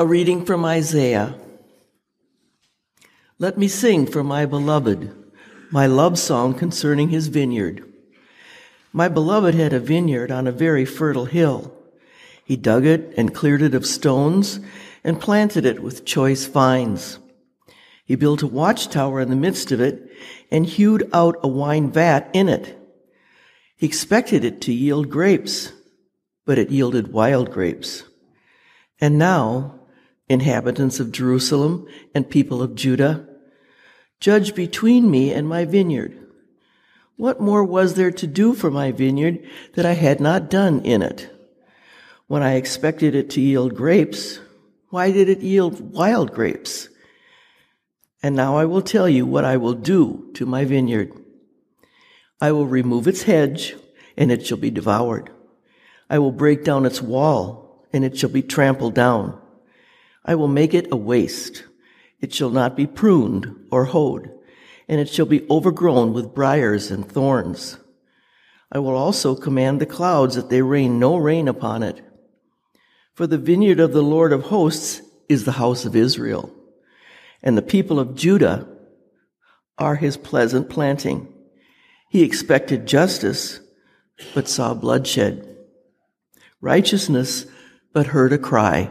A reading from Isaiah. Let me sing for my beloved, my love song concerning his vineyard. My beloved had a vineyard on a very fertile hill. He dug it and cleared it of stones and planted it with choice vines. He built a watchtower in the midst of it and hewed out a wine vat in it. He expected it to yield grapes, but it yielded wild grapes. And now, inhabitants of Jerusalem and people of Judah, judge between me and my vineyard. What more was there to do for my vineyard that I had not done in it? When I expected it to yield grapes, why did it yield wild grapes? And now I will tell you what I will do to my vineyard. I will remove its hedge, and it shall be devoured. I will break down its wall, and it shall be trampled down. I will make it a waste. It shall not be pruned or hoed, and it shall be overgrown with briers and thorns. I will also command the clouds that they rain no rain upon it. For the vineyard of the Lord of hosts is the house of Israel, and the people of Judah are his pleasant planting. He expected justice, but saw bloodshed. Righteousness, but heard a cry.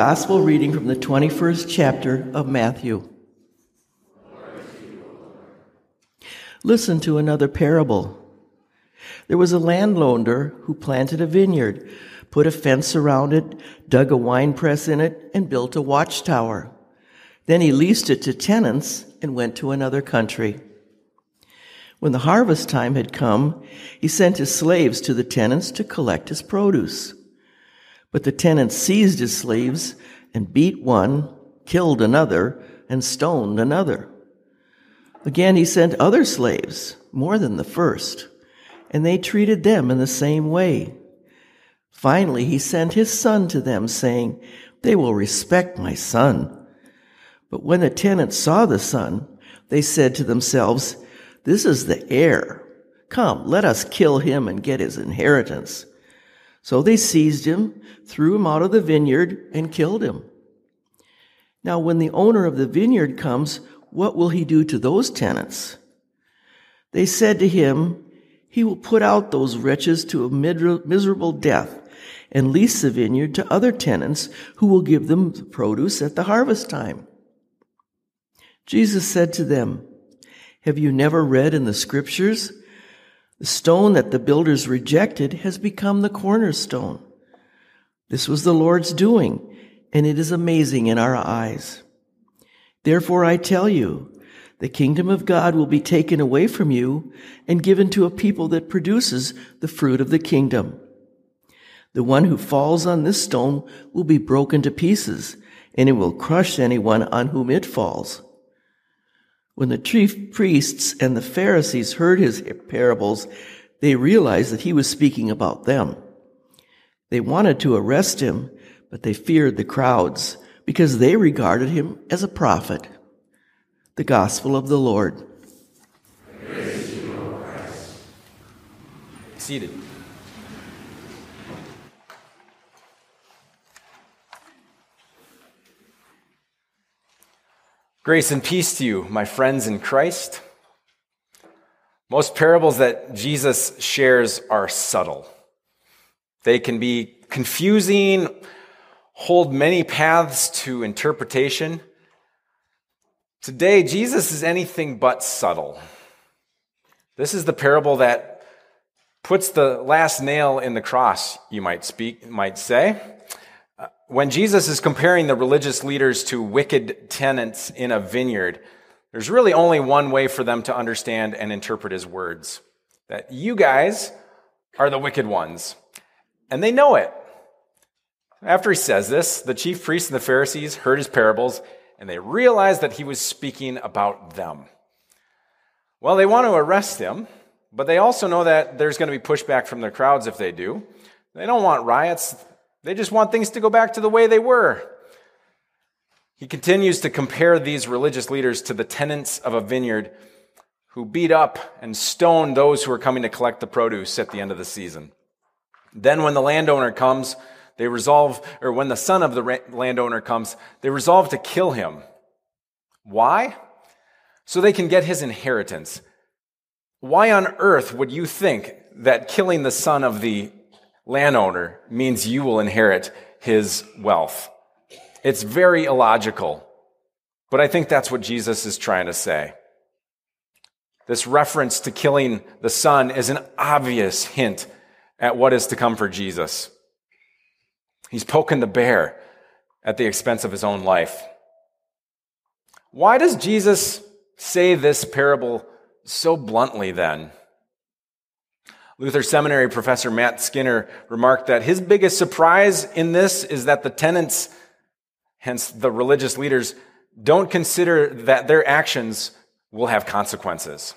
Gospel reading from the 21st chapter of Matthew. Listen to another parable. There was a landowner who planted a vineyard, put a fence around it, dug a wine press in it, and built a watchtower. Then he leased it to tenants and went to another country. When the harvest time had come, he sent his slaves to the tenants to collect his produce. But the tenants seized his slaves and beat one, killed another, and stoned another. Again, he sent other slaves, more than the first, and they treated them in the same way. Finally, he sent his son to them, saying, They will respect my son. But when the tenants saw the son, they said to themselves, This is the heir. Come, let us kill him and get his inheritance. So they seized him, threw him out of the vineyard, and killed him. Now, when the owner of the vineyard comes, what will he do to those tenants? They said to him, He will put out those wretches to a miserable death and lease the vineyard to other tenants who will give them the produce at the harvest time. Jesus said to them, Have you never read in the scriptures? The stone that the builders rejected has become the cornerstone. This was the Lord's doing, and it is amazing in our eyes. Therefore I tell you, the kingdom of God will be taken away from you and given to a people that produces the fruit of the kingdom. The one who falls on this stone will be broken to pieces, and it will crush anyone on whom it falls. When the chief priests and the Pharisees heard his parables, they realized that he was speaking about them. They wanted to arrest him, but they feared the crowds because they regarded him as a prophet. The Gospel of the Lord. Seated. Grace and peace to you, my friends in Christ. Most parables that Jesus shares are subtle. They can be confusing, hold many paths to interpretation. Today, Jesus is anything but subtle. This is the parable that puts the last nail in the cross, you might speak, might say when Jesus is comparing the religious leaders to wicked tenants in a vineyard, there's really only one way for them to understand and interpret his words that you guys are the wicked ones. And they know it. After he says this, the chief priests and the Pharisees heard his parables, and they realized that he was speaking about them. Well, they want to arrest him, but they also know that there's going to be pushback from the crowds if they do. They don't want riots, they just want things to go back to the way they were. He continues to compare these religious leaders to the tenants of a vineyard who beat up and stone those who are coming to collect the produce at the end of the season. Then, when the landowner comes, they resolve, or when the son of the landowner comes, they resolve to kill him. Why? So they can get his inheritance. Why on earth would you think that killing the son of the landowner means you will inherit his wealth? It's very illogical, but I think that's what Jesus is trying to say. This reference to killing the son is an obvious hint at what is to come for Jesus. He's poking the bear at the expense of his own life. Why does Jesus say this parable so bluntly then? Luther Seminary professor Matt Skinner remarked that his biggest surprise in this is that the tenants, hence the religious leaders, don't consider that their actions will have consequences.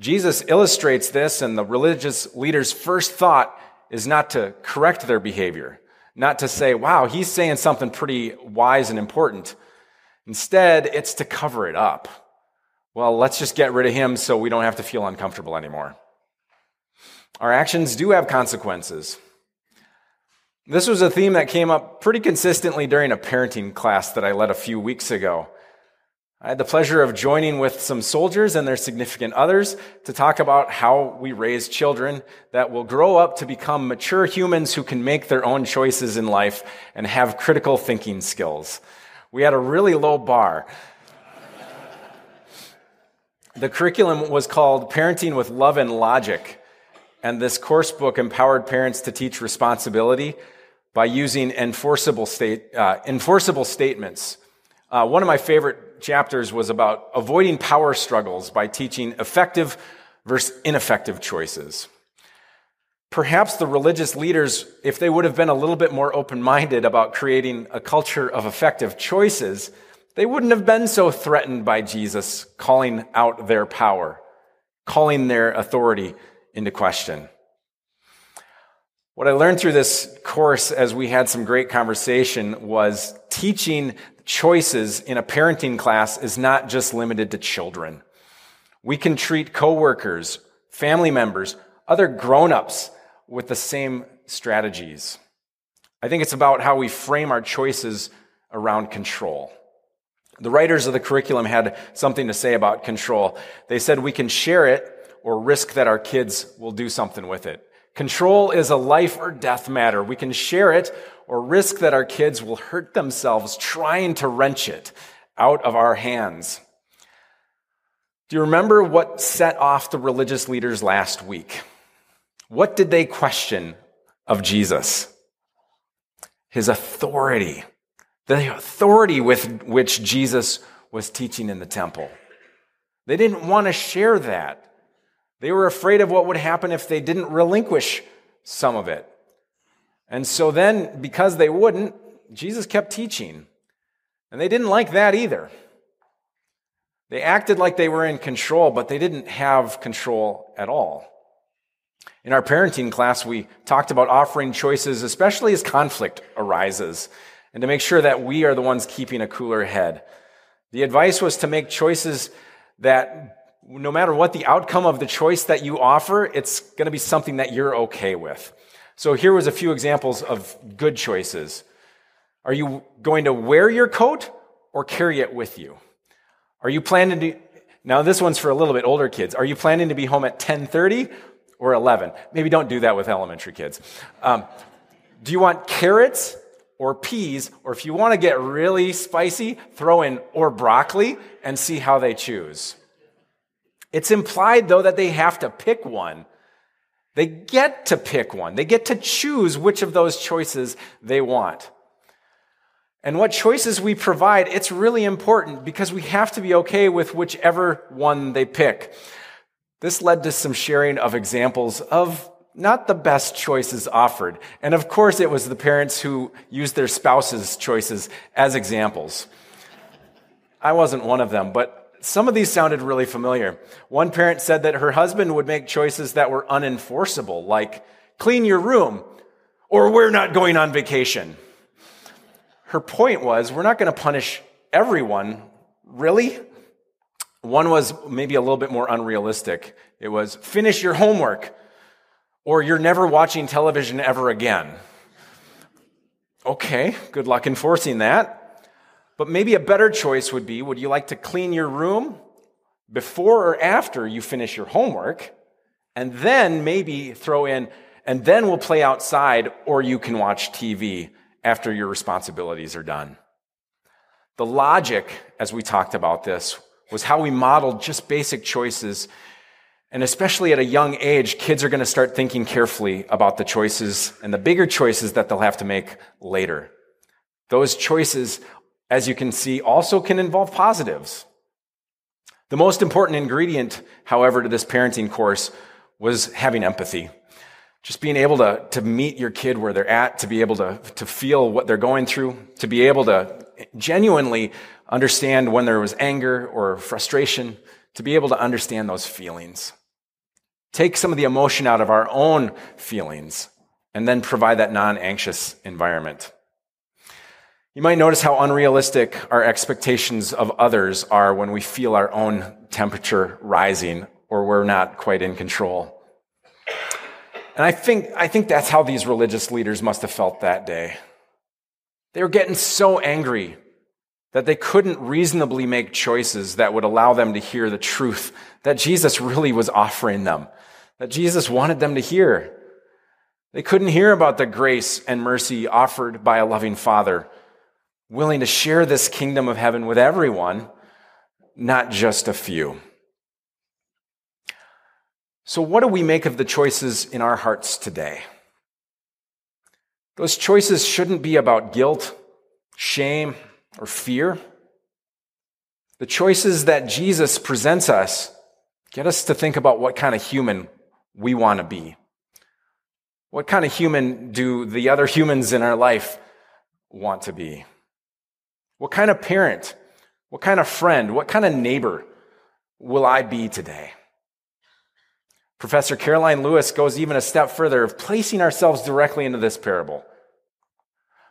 Jesus illustrates this, and the religious leaders' first thought is not to correct their behavior, not to say, wow, he's saying something pretty wise and important. Instead, it's to cover it up. Well, let's just get rid of him so we don't have to feel uncomfortable anymore. Our actions do have consequences. This was a theme that came up pretty consistently during a parenting class that I led a few weeks ago. I had the pleasure of joining with some soldiers and their significant others to talk about how we raise children that will grow up to become mature humans who can make their own choices in life and have critical thinking skills. We had a really low bar. the curriculum was called Parenting with Love and Logic, and this course book empowered parents to teach responsibility by using enforceable, state, uh, enforceable statements. Uh, one of my favorite chapters was about avoiding power struggles by teaching effective versus ineffective choices. Perhaps the religious leaders, if they would have been a little bit more open minded about creating a culture of effective choices, they wouldn't have been so threatened by Jesus calling out their power, calling their authority into question. What I learned through this course as we had some great conversation was teaching choices in a parenting class is not just limited to children. We can treat coworkers, family members, other grown-ups with the same strategies. I think it's about how we frame our choices around control. The writers of the curriculum had something to say about control. They said we can share it or risk that our kids will do something with it. Control is a life or death matter. We can share it or risk that our kids will hurt themselves trying to wrench it out of our hands. Do you remember what set off the religious leaders last week? What did they question of Jesus? His authority, the authority with which Jesus was teaching in the temple. They didn't want to share that. They were afraid of what would happen if they didn't relinquish some of it. And so then, because they wouldn't, Jesus kept teaching. And they didn't like that either. They acted like they were in control, but they didn't have control at all. In our parenting class, we talked about offering choices, especially as conflict arises, and to make sure that we are the ones keeping a cooler head. The advice was to make choices that no matter what the outcome of the choice that you offer, it's going to be something that you're okay with. So here was a few examples of good choices. Are you going to wear your coat or carry it with you? Are you planning to Now this one's for a little bit older kids. Are you planning to be home at 10:30 or 11? Maybe don't do that with elementary kids. Um, do you want carrots or peas, or if you want to get really spicy, throw in or broccoli and see how they choose. It's implied though that they have to pick one. They get to pick one. They get to choose which of those choices they want. And what choices we provide, it's really important because we have to be okay with whichever one they pick. This led to some sharing of examples of not the best choices offered. And of course, it was the parents who used their spouses' choices as examples. I wasn't one of them, but some of these sounded really familiar. One parent said that her husband would make choices that were unenforceable, like clean your room or we're not going on vacation. Her point was, we're not going to punish everyone, really? One was maybe a little bit more unrealistic. It was finish your homework or you're never watching television ever again. Okay, good luck enforcing that. But maybe a better choice would be would you like to clean your room before or after you finish your homework? And then maybe throw in, and then we'll play outside, or you can watch TV after your responsibilities are done. The logic, as we talked about this, was how we modeled just basic choices and especially at a young age, kids are going to start thinking carefully about the choices and the bigger choices that they'll have to make later. Those choices, as you can see, also can involve positives. The most important ingredient, however, to this parenting course was having empathy. Just being able to, to meet your kid where they're at, to be able to, to feel what they're going through, to be able to genuinely understand when there was anger or frustration, to be able to understand those feelings. Take some of the emotion out of our own feelings and then provide that non anxious environment. You might notice how unrealistic our expectations of others are when we feel our own temperature rising or we're not quite in control. And I think, I think that's how these religious leaders must have felt that day. They were getting so angry that they couldn't reasonably make choices that would allow them to hear the truth that Jesus really was offering them, that Jesus wanted them to hear. They couldn't hear about the grace and mercy offered by a loving Father, willing to share this kingdom of heaven with everyone, not just a few. So, what do we make of the choices in our hearts today? Those choices shouldn't be about guilt, shame, or fear. The choices that Jesus presents us get us to think about what kind of human we want to be. What kind of human do the other humans in our life want to be? What kind of parent, what kind of friend, what kind of neighbor will I be today? Professor Karoline Lewis goes even a step further of placing ourselves directly into this parable.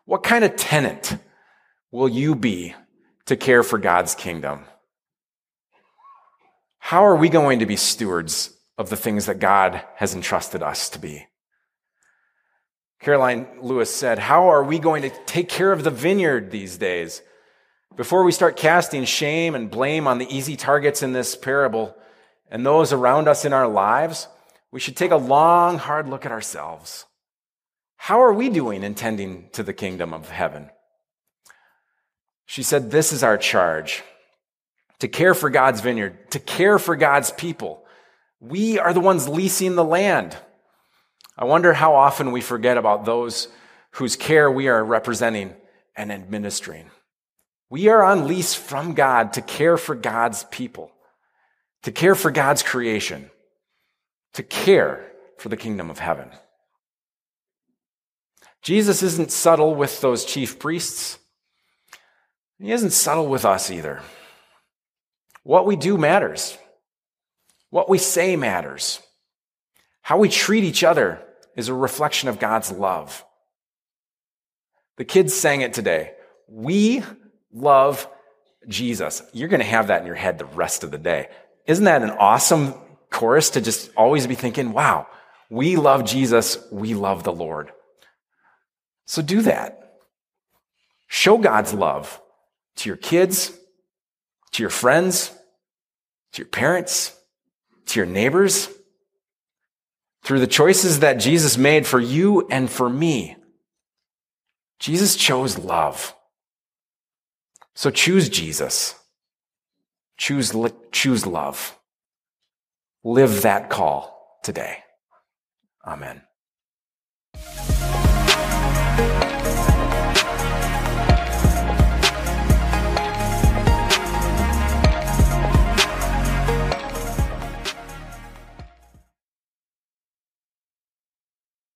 What kind of tenant will you be to care for God's kingdom? How are we going to be stewards of the things that God has entrusted us to be? Karoline Lewis said, How are we going to take care of the vineyard these days? Before we start casting shame and blame on the easy targets in this parable and those around us in our lives, we should take a long, hard look at ourselves. How are we doing in tending to the kingdom of heaven? She said, This is our charge to care for God's vineyard, to care for God's people. We are the ones leasing the land. I wonder how often we forget about those whose care we are representing and administering. We are on lease from God to care for God's people, to care for God's creation, to care for the kingdom of heaven. Jesus isn't subtle with those chief priests. He isn't subtle with us either. What we do matters. What we say matters. How we treat each other is a reflection of God's love. The kids sang it today. We love Jesus. You're going to have that in your head the rest of the day. Isn't that an awesome chorus to just always be thinking, wow, we love Jesus. We love the Lord. So do that. Show God's love to your kids, to your friends, to your parents, to your neighbors, through the choices that Jesus made for you and for me. Jesus chose love. So choose Jesus. Choose, choose love. Live that call today. Amen.